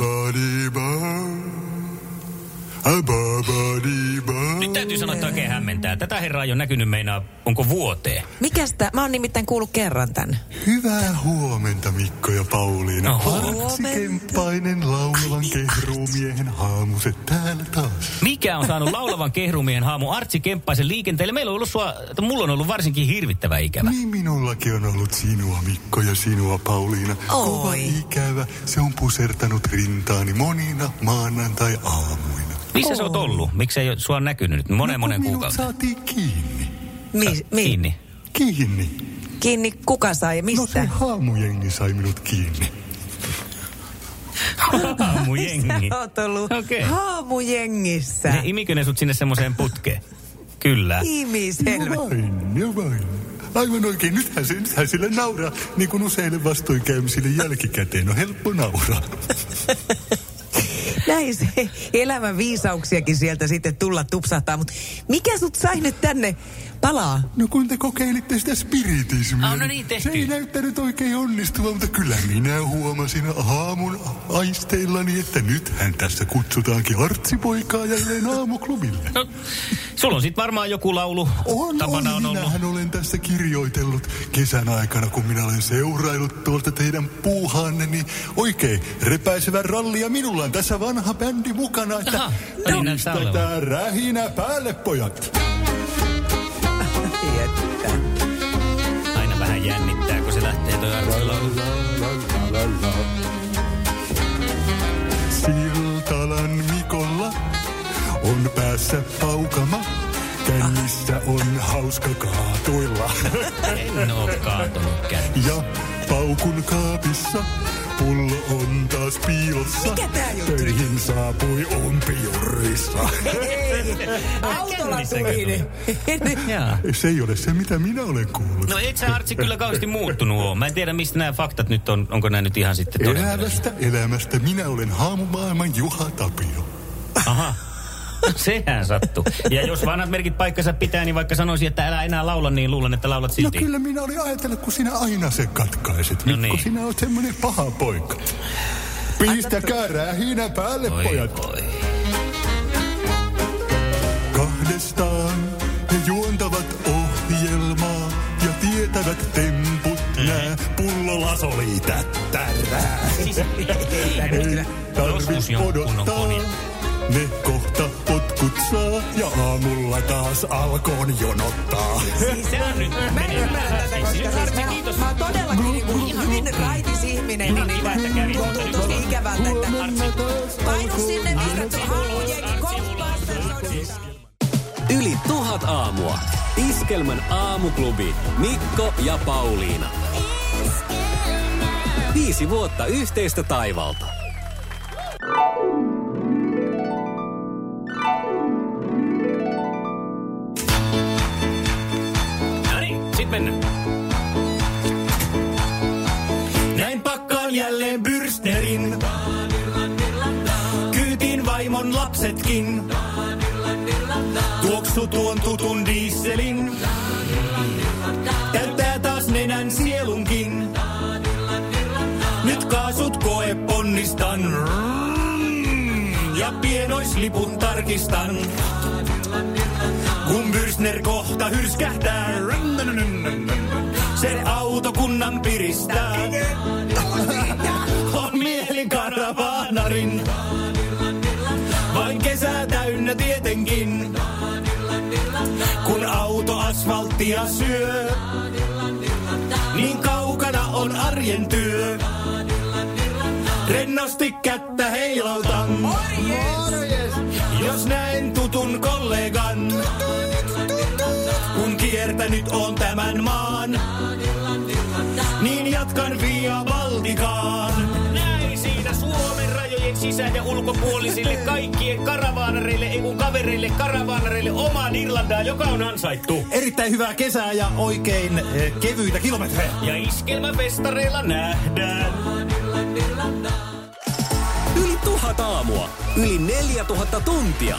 Nyt täytyy sanoa, että oikein hämmentää. Tätä herraa ei ole näkynyt meinaa, onko vuoteen.
Mikästä? Mä oon nimittäin kuullut kerran tän.
Hyvää huomenta Mikko ja Pauliina.
Oho.
Kemppainen laulavan kehruumiehen haamuset täällä taas.
Mikä on saanut laulavan kehrumiehen haamu Artsi Kemppaisen liikenteelle? Meillä on ollut sua, että mulla on ollut varsinkin hirvittävä ikävä.
Niin minullakin on ollut sinua Mikko ja sinua Pauliina. Kova
Oi.
ikävä, se on pusertanut rintaani monina maanantai-aamuina.
Missä sä oot ollut? Miksi ei sua näkynyt nyt monen
No,
monen
minut
kuukauden?
saatiin kiinni.
Mi, mi,
Kiinni.
Kiinni.
Kiinni kuka sai,
No
mistä?
se haamujengi sai minut kiinni.
Aamujengi.
Sä oot ollut
Okei.
haamujengissä.
Ne imikö ne sut sinne semmoiseen putkeen? Kyllä.
Imi selvä.
Jo vain, jo vain. Aivan oikein, nythän, se, nythän sille nauraa, niin kuin useille vastoinkäymisille jälkikäteen on helppo nauraa. *laughs*
Näin se elämän viisauksiakin sieltä sitten tulla tupsahtaa. Mutta mikä sut sai nyt tänne palaa?
No kun te kokeilitte sitä spiritismia,
Ah, no niin,
se ei näyttänyt oikein onnistuvan, mutta kyllä minä huomasin aamun aisteillani, että nythän tässä kutsutaankin artsipoikaa jälleen aamuklubille.
No, sulla on sit varmaan joku laulu.
On,
Tapana
on,
on ollut.
minähän olen tässä kirjoitellut kesän aikana, kun minä olen seuraillut tuolta teidän puuhaanne, niin oikein repäisevä ralli ja minulla on tässä vanha bändi mukana, että
Aha, niin näyttää olevan.
pistetään rähinä päälle, pojat.
Jännittää, kun se lähtee toi.
Siltalan Mikolla on päässä paukama. Kännissä on hauska kaatuilla. *laughs*
En oo kaatunut käy.
Ja paukun kaapissa pullo on taas piilossa.
Mikä tää juttu?
Töihin saapui umpijurrissa.
Autolla tuli.
Jaa.
Se ei ole se, mitä minä olen kuullut.
No et sä Artsi kyllä kauheasti muuttunut oo. Mä en tiedä mistä nämä faktat nyt on. Onko nämä nyt ihan sitten?
Elävästä elämästä minä olen haamumaailman Juha Tapio.
Aha. *laughs* Sehän sattuu. Ja jos vanhat merkit paikkansa pitää, niin vaikka sanoisin, että älä enää laula, niin luulen, että laulat
No
silti.
kyllä minä olin ajatellut, kun sinä aina sen katkaisit.
No niin.
sinä olet semmoinen paha poika. Pistäkää rähinä päälle,
Oi,
pojat.
oi.
Kahdestaan he juontavat ohjelmaa ja tietävät temput nää. Pullolas oli tättärää.
Siis,
Ei
Joskus
tarvis
jonkun on
odottaa.
koni.
Ne kohta potkut saa ja aamulla taas alkoon jonottaa.
Se on nyt
Mä en ymmärrä tätä, koska siis
Kiitos.
mä oon todellakin niin kuin hyvin raitis ihminen, niin,
kiva, että kävit.
tuntuu ikävältä, että painu sinne vihreät haamujengi komppaan.
Yli tuhat aamua. Iskelmän aamuklubi. Mikko ja Pauliina. Viisi vuotta yhteistä taivalta.
Lapsetkin. Tuoksu tuon tutun dieselin. Täyttää taas nenän sielunkin. Nyt kaasut koe ponnistan. Ja pienoislipun tarkistan. Kun Bürstner kohta hyrskähtää, se autokunnan piristää. On mieli karavaanarin, täynnä tietenkin. Kun auto asfalttia syö, niin kaukana on arjen työ. Rennosti kättä heilautan. Jos näen tutun kollegan, kun kiertänyt on tämän maan, niin jatkan Via Baltikaan. Sisä- ja ulkopuolisille kaikkien karavaanareille, ei kun kavereille, karavaanareille omaan Irlandaa, joka on ansaittu.
Erittäin hyvää kesää ja oikein eh, kevyitä kilometrejä.
Ja iskelmäfestareilla nähdään.
Yli tuhat aamua. Yli neljä tuhatta tuntia.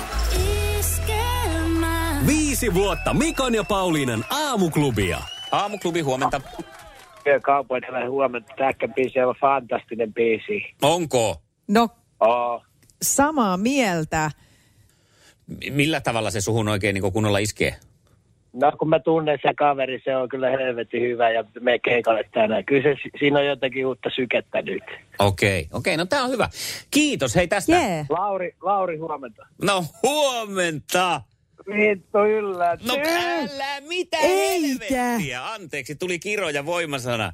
Viisi vuotta Mikon ja Pauliinan aamuklubia.
Aamuklubi huomenta.
Kaupoilla huomenta. Tähkä biisi on fantastinen biisi.
Onko?
No,
Oh.
samaa mieltä.
M- Millä tavalla se suhun oikein niin kunnolla iskee?
No kun mä tunnen sen kaveri, se on kyllä helvetin hyvä ja me keikalle tänään. Kyllä se, siinä on jotakin uutta sykettä nyt.
Okei, okay. okei, okay, no tää on hyvä. Kiitos, hei tästä.
Jee.
Lauri, Lauri huomenta.
No huomenta.
Vittu yllä.
No älä, mitä
Eikä.
helvettiä. Anteeksi, tuli kiro ja voimasana.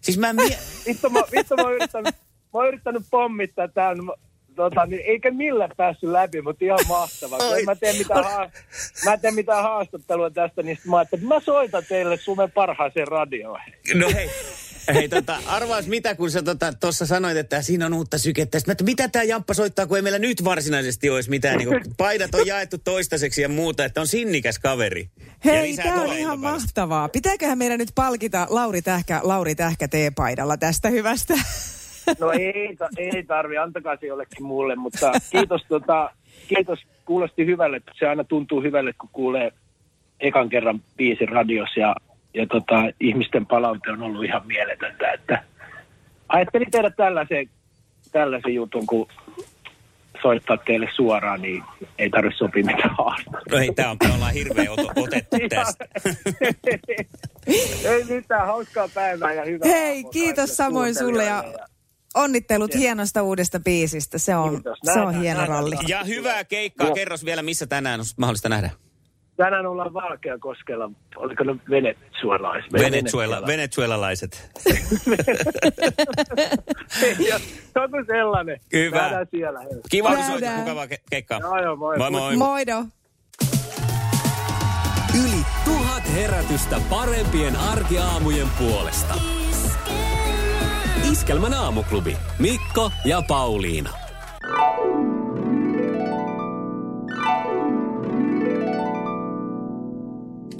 Siis mä mie-
Vittu mä, vittu mä oon yrittänyt, mä oon yrittänyt pommittaa tämän. Tota, niin eikä millään päässyt läpi, mutta ihan mahtavaa. Kun en mä tee mitään, haa, mä mitään haastattelua tästä, niin mä ajattelin, että mä soitan teille Suomen parhaaseen radioon.
No hei, hei tota, arvaas mitä, kun sä tuossa tota, sanoit, että siinä on uutta sykettä. Sitten mä, että mitä tämä Jamppa soittaa, kun ei meillä nyt varsinaisesti olisi mitään. Niin kuin, paidat on jaettu toistaiseksi ja muuta, että on sinnikäs kaveri.
Hei, tämä on ihan mahtavaa. Pitääköhän meidän nyt palkita Lauri Tähkä, Lauri Tähkä teepaidalla tästä hyvästä?
No ei, ta- ei tarvi, antakaa se jollekin muulle, mutta kiitos, tota, kiitos, kuulosti hyvälle. Se aina tuntuu hyvälle, kun kuulee ekan kerran biisin radiossa ja, ja tota, ihmisten palaute on ollut ihan mieletöntä, että ajattelin tehdä tällaisen, tällaisen jutun, kun soittaa teille suoraan, niin ei tarvitse sopia mitään haastaa.
No hei, tää on, me ollaan hirveä oto, *laughs* otettu tästä. *laughs*
ei mitään, hauskaa päivää ja hyvää
Hei, kiitos samoin sulle ja
kuuntelijoille.
Onnittelut hienosta uudesta biisistä. Se on,
Kiitos.
se on hieno
nähdään.
ralli.
Ja hyvää keikkaa.
Joo.
Kerros vielä, missä tänään on mahdollista nähdä.
Tänään ollaan Valkeakoskella, oliko ne venezuelaiset?
Venezuela, venezuelalaiset.
Joku sellainen.
Hyvä.
Nähdään siellä.
Kiva, kun soitit. Mukavaa ke- keikkaa.
Joo, joo, moi.
Moi moi.
Moido.
Yli tuhat herätystä parempien arkiaamujen puolesta. Iskelmän aamuklubi. Mikko ja Pauliina.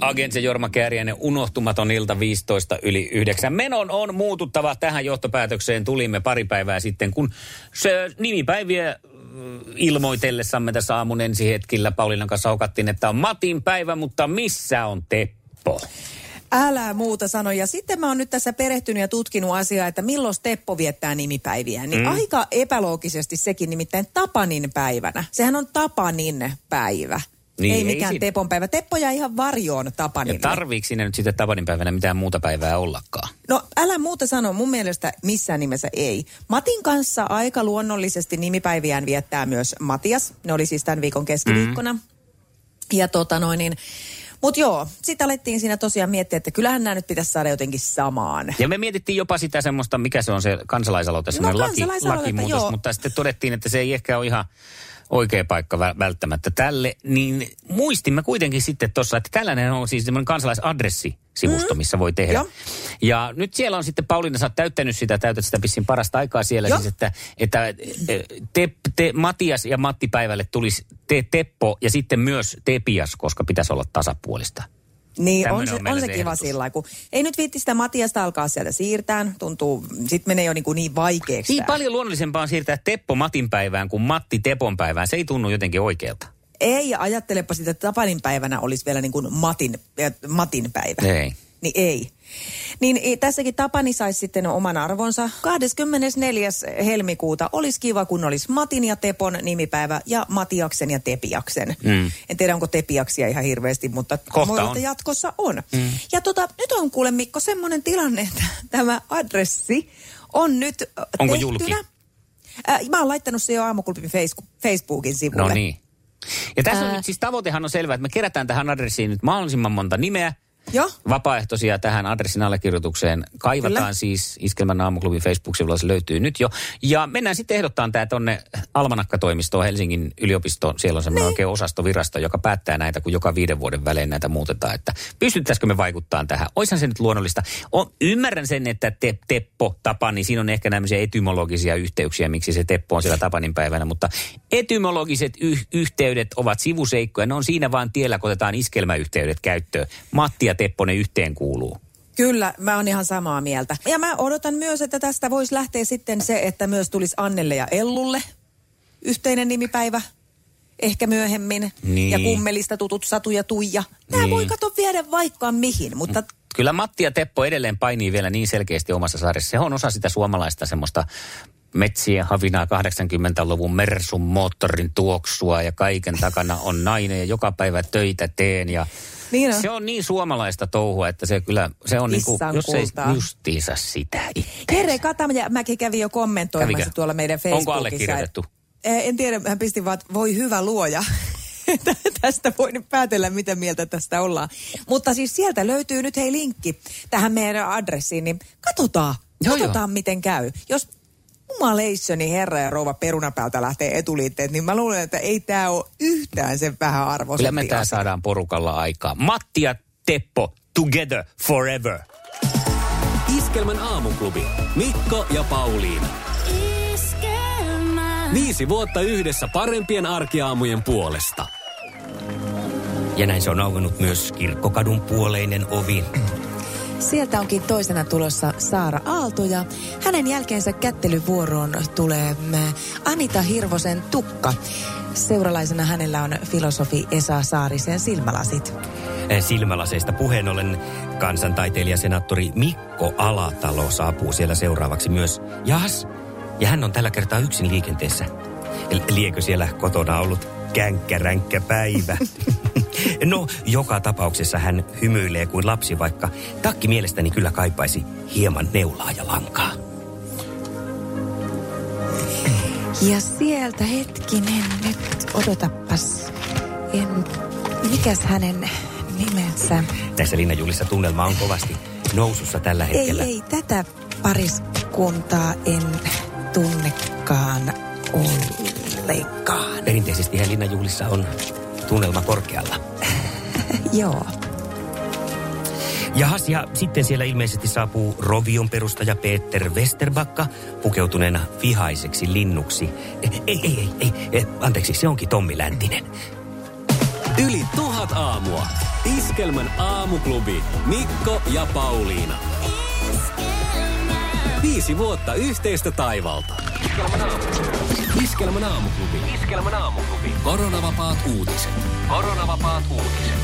Agents ja Jorma Kääriäinen, unohtumaton ilta 15 yli 9. Menon on muututtava. Tähän johtopäätökseen tulimme pari päivää sitten, kun se nimipäiviä mm, ilmoitellessamme tässä aamun ensihetkillä Pauliinan kanssa hokattiin, että on Matin päivä, mutta missä on Teppo?
Älä muuta sano. Ja sitten mä oon nyt tässä perehtynyt ja tutkinut asiaa, että milloin Teppo viettää nimipäiviä. Niin
Mm.
mm. aika epäloogisesti sekin nimittäin Tapanin päivänä. Sehän on Tapanin päivä.
Niin,
ei
ei
mikään
siinä-
Tepon päivä. Teppo jää ihan varjoon
Ja
Tapanille.
tarviiko sinne nyt sitten Tapanin päivänä mitään muuta päivää ollakaan?
No älä muuta sano, mun mielestä missään nimessä ei. Matin kanssa aika luonnollisesti nimipäiviään viettää myös Matias. Ne oli siis tämän viikon keskiviikkona. Ja tota noin niin, mut joo, sitten alettiin siinä tosiaan miettiä, että kyllähän nämä nyt pitäisi saada jotenkin samaan.
Ja me mietittiin jopa sitä semmoista, mikä se on se kansalaisaloite, semmoinen laki,
kansalaisaloite,
lakimuutos,
joo.
mutta sitten todettiin, että se ei ehkä ole ihan oikea paikka vä- välttämättä tälle, niin muistimme kuitenkin sitten tuossa, että tällainen on siis semmoinen kansalaisadressisivusto, missä voi tehdä.
Joo.
Ja nyt siellä on sitten, Pauliina, sä oot täyttänyt sitä, täytät sitä pissin parasta aikaa siellä siis, että, että eh, te, te, Matias ja Matti päivälle tulisi te, Teppo ja sitten myös Tepias, koska pitäisi olla tasapuolista.
Niin, on se,
on
on, se kiva sillä kun ei nyt viitti sitä Matiasta alkaa sieltä siirtään. Tuntuu, sit menee jo niin, kuin niin vaikeaksi.
Niin
tää.
paljon luonnollisempaa on siirtää Teppo Matin päivään kuin Matti Tepon päivään. Se ei tunnu jotenkin oikealta.
Ei, ja ajattelepa sitä, että Tapanin päivänä olisi vielä niin kuin Matin, äh, Matin päivä.
Ei.
Niin ei. Niin tässäkin Tapani saisi sitten oman arvonsa. 24. helmikuuta olisi kiva, kun olisi Matin ja Tepon nimipäivä ja Matiaksen ja Tepiaksen.
Mm.
En tiedä, onko Tepiaksia ihan hirveästi, mutta
Kohta on.
jatkossa on. Mm. Ja tota, nyt on kuule Mikko semmoinen tilanne, että tämä adressi on nyt
Onko
tehtynä.
julki?
Äh, mä oon laittanut se jo aamuklubin Face- Facebookin sivulle.
No niin. Ja tässä on
Ää.
nyt siis tavoitehan on selvä, että me kerätään tähän adressiin nyt mahdollisimman monta nimeä.
Joo.
Vapaaehtoisia tähän adressin allekirjoitukseen kaivataan
Kyllä.
siis Iskelmän aamuklubin Facebook-sivulla, se löytyy nyt jo. Ja mennään sitten ehdottaa tämä tonne Almanakkatoimistoon Helsingin yliopistoon. Siellä on semmoinen
Niin.
oikein osastovirasto, joka päättää näitä, kun joka viiden vuoden välein näitä muutetaan. Että pystyttäisikö me vaikuttaa tähän? Oishan se nyt luonnollista. O, ymmärrän sen, että te, Teppo, Tapani, siinä on ehkä tämmöisiä etymologisia yhteyksiä, miksi se Teppo on siellä Tapanin päivänä. Mutta etymologiset yh- yhteydet ovat sivuseikkoja. Ne on siinä vaan tiellä, kun otetaan iskelmäyhteydet käyttöön. Matti ja Teppo ne yhteen kuuluu.
Kyllä, mä oon ihan samaa mieltä. Ja mä odotan myös, että tästä voisi lähteä sitten se, että myös tulisi Annelle ja Ellulle yhteinen nimipäivä. Ehkä myöhemmin.
Niin.
Ja kummelista tutut Satu ja Tuija. Nämä
Niin.
voi kato viedä vaikka mihin, mutta
Kyllä Matti ja Teppo edelleen painii vielä niin selkeästi omassa sarjassa. Se on osa sitä suomalaista semmoista metsien havinaa 80-luvun Mersun moottorin tuoksua ja kaiken takana on nainen ja joka päivä töitä teen ja
Niin on.
se on niin suomalaista touhua, että se kyllä, se on niinku,
Kissan
jos ei justiinsa sitä itse.
Jere Katamäki kävi jo kommentoimassa
Kävikö?
tuolla meidän Facebookissa.
Onko allekirjoitettu?
Eh, En tiedä, hän pisti vaan, että voi hyvä luoja. *laughs* tästä voi nyt päätellä, mitä mieltä tästä ollaan. Mutta siis sieltä löytyy nyt hei linkki tähän meidän adressiin, niin katsotaan,
Joo,
katsotaan miten käy. Jos Jumaleissoni herra ja rouva perunapäältä lähtee etuliitteet, niin mä luulen, että ei tämä ole yhtään sen vähän
Kyllä
arvoisempi
me tämä saadaan porukalla aikaa. Matti ja Teppo, together forever.
Iskelmän aamuklubi. Mikko ja Pauliina. Viisi vuotta yhdessä parempien arkiaamujen puolesta.
Ja näin se on auennut myös kirkkokadun puoleinen ovi.
Sieltä onkin toisena tulossa Saara Aalto ja hänen jälkeensä kättelyvuoroon tulee mm, Anita Hirvosen tukka. Seuralaisena hänellä on filosofi Esa Saarisen silmälasit.
Silmälaseista puheen ollen kansantaiteilija senaattori Mikko Alatalo saapuu siellä seuraavaksi myös. Jahas, ja hän on tällä kertaa yksin liikenteessä. Liekö siellä kotona ollut känkkäränkkä päivä? *laughs* no, joka tapauksessa hän hymyilee kuin lapsi, vaikka takki mielestäni kyllä kaipaisi hieman neulaa ja lankaa.
Ja sieltä hetkinen nyt, odotapas. En, mikäs hänen nimensä?
Tässä Linnajuhlissa tunnelma on kovasti nousussa tällä
Ei,
hetkellä.
ei, tätä pariskuntaa en tunnekaan ollenkaan.
Perinteisesti Linnajuhlissa on tunnelma korkealla. *laughs*
Joo.
Jahas, ja sitten siellä ilmeisesti saapuu Rovion perustaja Peter Westerbakka pukeutuneena vihaiseksi linnuksi. Ei, ei, ei, ei, ei, anteeksi, se onkin Tommi Läntinen.
Yli tuhat aamua. Iskelmän aamuklubi. Mikko ja Pauliina. Viisi vuotta yhteistä taivalta. Iskelmän aamuklubi. Iskelmän aamuklubi. Koronavapaat uutiset. Koronavapaat uutiset.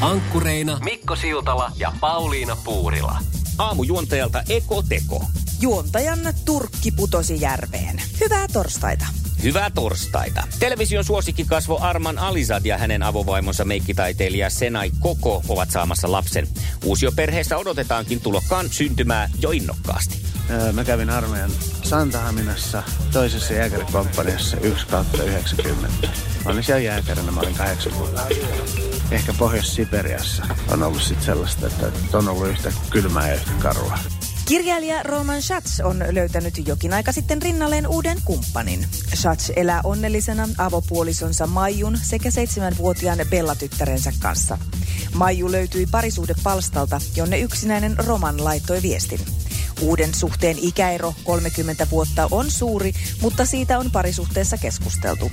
Ankkureina Mikko Siltala ja Pauliina Puurila.
Aamujuontajalta Eko Teko.
Juontajan turkki putosi järveen. Hyvää torstaita.
Hyvää torstaita. Television suosikkikasvo Arman Alizad ja hänen avovaimonsa meikkitaiteilija Senai Koko ovat saamassa lapsen. Uusioperheessä odotetaankin tulokkaan syntymää jo innokkaasti.
Mä kävin armeijan Santahaminassa toisessa jääkärikomppaniassa 1 kautta 90. Mä olin siellä jääkärinä, mä olin kahdeksan vuotta. Ehkä Pohjois-Siperiassa on ollut sit sellaista, että on ollut yhtä kylmää ja yhtä karua.
Kirjailija Roman Schatz on löytänyt jokin aika sitten rinnalleen uuden kumppanin. Schatz elää onnellisena avopuolisonsa Maijun sekä seitsemänvuotiaan Bella-tyttärensä kanssa. Maiju löytyi parisuhdepalstalta, jonne yksinäinen Roman laittoi viestin. Uuden suhteen ikäero 30 vuotta on suuri, mutta siitä on parisuhteessa keskusteltu.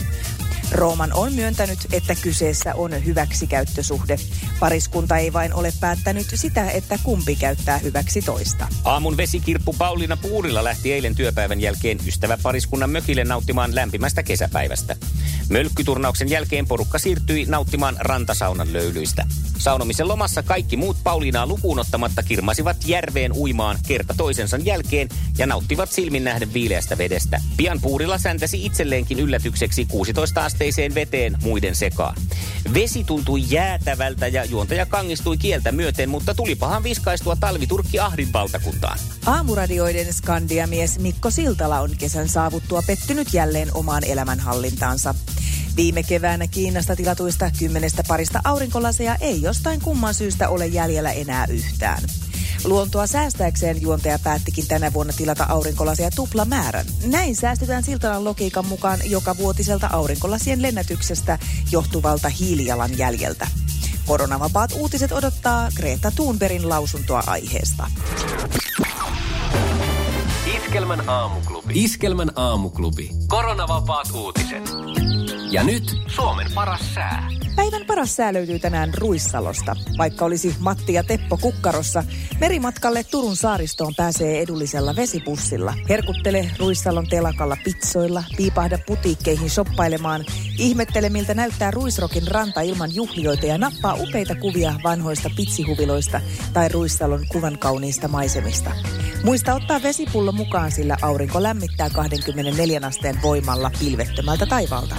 Rooman on myöntänyt, että kyseessä on hyväksikäyttösuhde. Pariskunta ei vain ole päättänyt sitä, että kumpi käyttää hyväksi toista.
Aamun vesikirppu Pauliina Puurilla lähti eilen työpäivän jälkeen ystäväpariskunnan mökille nauttimaan lämpimästä kesäpäivästä. Mölkkyturnauksen jälkeen porukka siirtyi nauttimaan rantasaunan löylyistä. Saunomisen lomassa kaikki muut Pauliinaa lukuun ottamatta kirmasivat järveen uimaan kerta toisensa jälkeen ja nauttivat silmin nähden viileästä vedestä. Pian Puurilla säntäsi itselleenkin yllätykseksi 16-asteiseen veteen muiden sekaan. Vesi tuntui jäätävältä ja juontaja kangistui kieltä myöten, mutta tulipahan viskaistua talviturkki Ahdin valtakuntaan.
Aamuradioiden skandiamies Mikko Siltala on kesän saavuttua pettynyt jälleen omaan elämänhallintaansa. Viime keväänä Kiinasta tilatuista kymmenestä parista aurinkolaseja ei jostain kumman syystä ole jäljellä enää yhtään. Luontoa säästääkseen juontaja päättikin tänä vuonna tilata aurinkolaseja tuplamäärän. Näin säästetään Siltalan logiikan mukaan joka vuotiselta aurinkolasien lennätyksestä johtuvalta hiilijalanjäljeltä. Koronavapaat uutiset odottaa Greta Thunbergin lausuntoa aiheesta.
Iskelmän aamuklubi. Iskelmän aamuklubi. Koronavapaat uutiset. Ja nyt Suomen paras sää.
Päivän paras sää löytyy tänään Ruissalosta. Vaikka olisi Matti ja Teppo kukkarossa, merimatkalle Turun saaristoon pääsee edullisella vesipussilla. Herkuttele Ruissalon telakalla pizzoilla, piipahda putiikkeihin shoppailemaan, ihmettele miltä näyttää Ruisrokin ranta ilman juhlioita ja nappaa upeita kuvia vanhoista pitsihuviloista tai Ruissalon kuvan kauniista maisemista. Muista ottaa vesipullo mukaan, sillä aurinko lämmittää 24 asteen voimalla pilvettömältä taivaalta.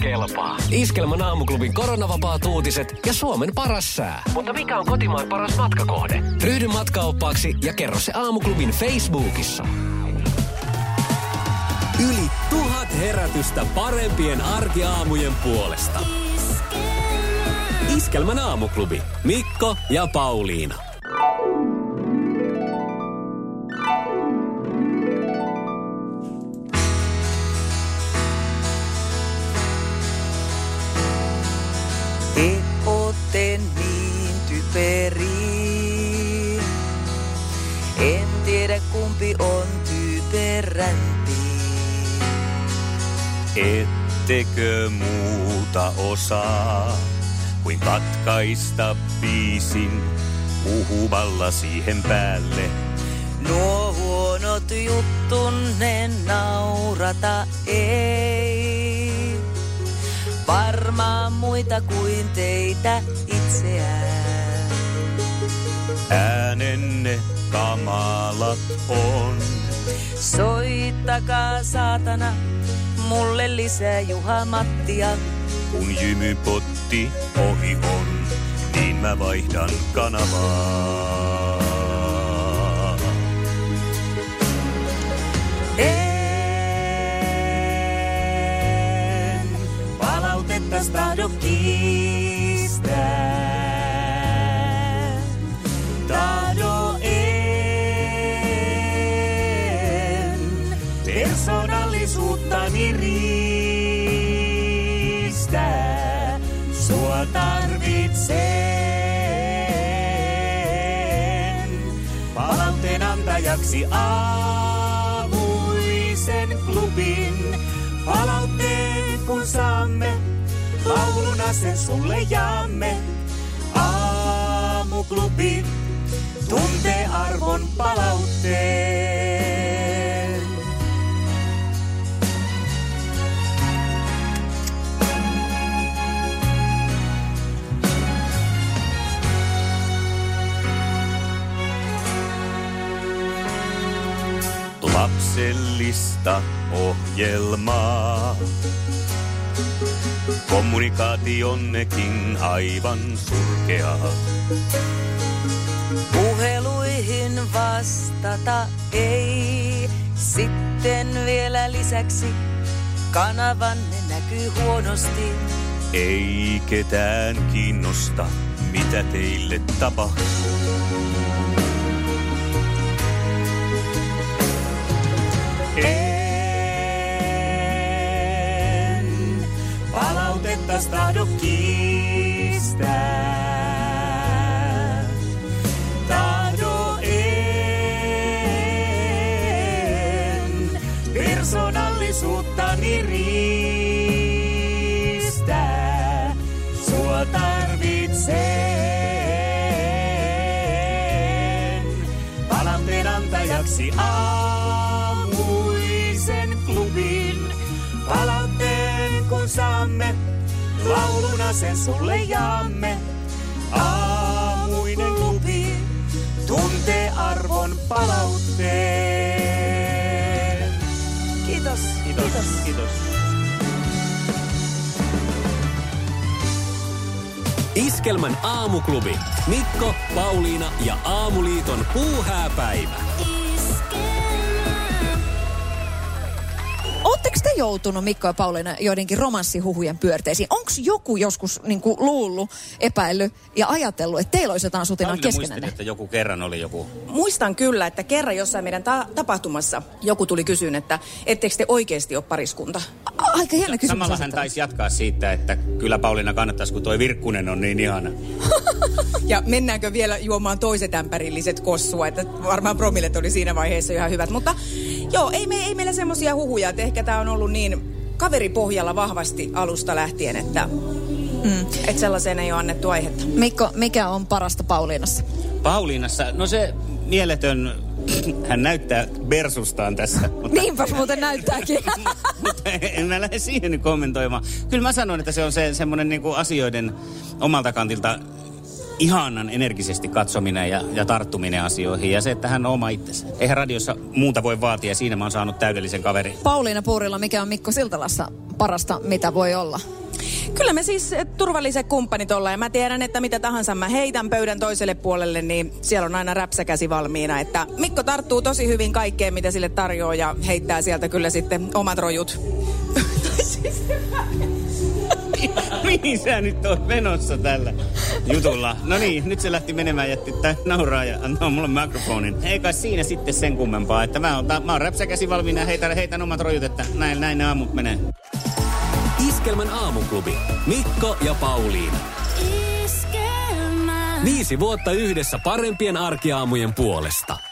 Kyllä kelpaa. Iskelmän aamuklubin koronavapaat uutiset ja Suomen paras sää. Mutta mikä on kotimaan paras matkakohde? Ryhdy matkaoppaaksi ja kerro se aamuklubin Facebookissa. Yli tuhat herätystä parempien arkiaamujen puolesta. Iskelmän aamuklubi. Mikko ja Pauliina.
On typerämpi.
Ettekö muuta osaa kuin katkaista biisin puhumalla siihen päälle?
Nuo huonot juttunne naurata ei. Varmaan muita kuin teitä itseään.
Äänenne kamalat on.
Soittakaa saatana mulle lisää Juha Mattia.
Kun jymypotti ohi on, niin mä vaihdan kanavaa.
En palautetta tahdo kiistää.
Työnantajaksi aamuisen klubin. Palautteen kun saamme, lauluna sen sulle jaamme. Aamuklubi tuntee arvon palautteen.
Lapsellista ohjelmaa. Kommunikaationnekin aivan surkeaa.
Puheluihin vastata ei. Sitten vielä lisäksi kanavanne näkyy huonosti.
Ei ketään kiinnosta, mitä teille tapahtuu.
En palautetta tahdo kiistää. Tahdo en persoonallisuuttani riistää. Sua tarvitsen palautteen antajaksi aamuisen kun saamme, lauluna sen sulle jaamme. Aamuinen klubi tuntee arvon palautteen.
Kiitos.
Kiitos. Kiitos.
Iskelmän aamuklubi. Mikko, Pauliina ja Aamuliiton puuhääpäivä.
Joutunut, Mikko ja Pauliina, joidenkin romanssihuhujen pyörteisiin? Onko joku joskus niin kuin, luullut, epäillyt ja ajatellut, että teillä olisi jotain sutinaa keskenänne?
että joku kerran oli joku
Muistan kyllä, että kerran jossain meidän ta- tapahtumassa joku tuli kysyyn, että etteikö te oikeasti ole pariskunta.
Aika jännä kysymys.
Samalla hän taisi jatkaa siitä, että kyllä Pauliina kannattaisi, kun toi Virkkunen on niin ihana. *laughs*
Ja mennäänkö vielä juomaan toiset ämpärilliset kossua, että varmaan promillet oli siinä vaiheessa ihan hyvät. Mutta joo, ei, me, ei meillä semmoisia huhuja, että ehkä tämä on ollut niin kaveripohjalla vahvasti alusta lähtien, että, mm. että sellaiseen ei ole annettu aihetta.
Mikko, mikä on parasta Pauliinassa?
Pauliinassa, no se mieletön, *clears throat* hän näyttää Bersustaan tässä. Mutta
Niinpä muuten näyttääkin. *laughs*
en mä lähde siihen kommentoimaan. Kyllä mä sanon, että se on se semmoinen niinku asioiden omalta kantilta ihanan energisesti katsominen ja, ja tarttuminen asioihin. Ja se, että hän on oma itsensä. Eihän radiossa muuta voi vaatia ja siinä mä oon saanut täydellisen kaverin.
Pauliina Puurilla, mikä on Mikko Siltalassa parasta, mitä voi olla?
Kyllä me siis eh, turvalliset kumppanit ollaan ja mä tiedän, että mitä tahansa mä heitän pöydän toiselle puolelle, niin siellä on aina räpsäkäsi valmiina. Että Mikko tarttuu tosi hyvin kaikkeen, mitä sille tarjoaa ja heittää sieltä kyllä sitten omat rojut. *laughs* *laughs*
Mihin sä nyt oot menossa tällä jutulla? No niin, nyt se lähti menemään, jätti tää nauraa ja antoi mulle mikrofonin. Ei kai siinä sitten sen kummempaa, että mä oon, mä oon räpsäkäsi valmiina ja heitän, heitän omat rojut, että näin, näin ne aamut menee.
Iskelmän aamuklubi. Mikko ja Pauliina. Viisi vuotta yhdessä parempien arkiaamujen puolesta.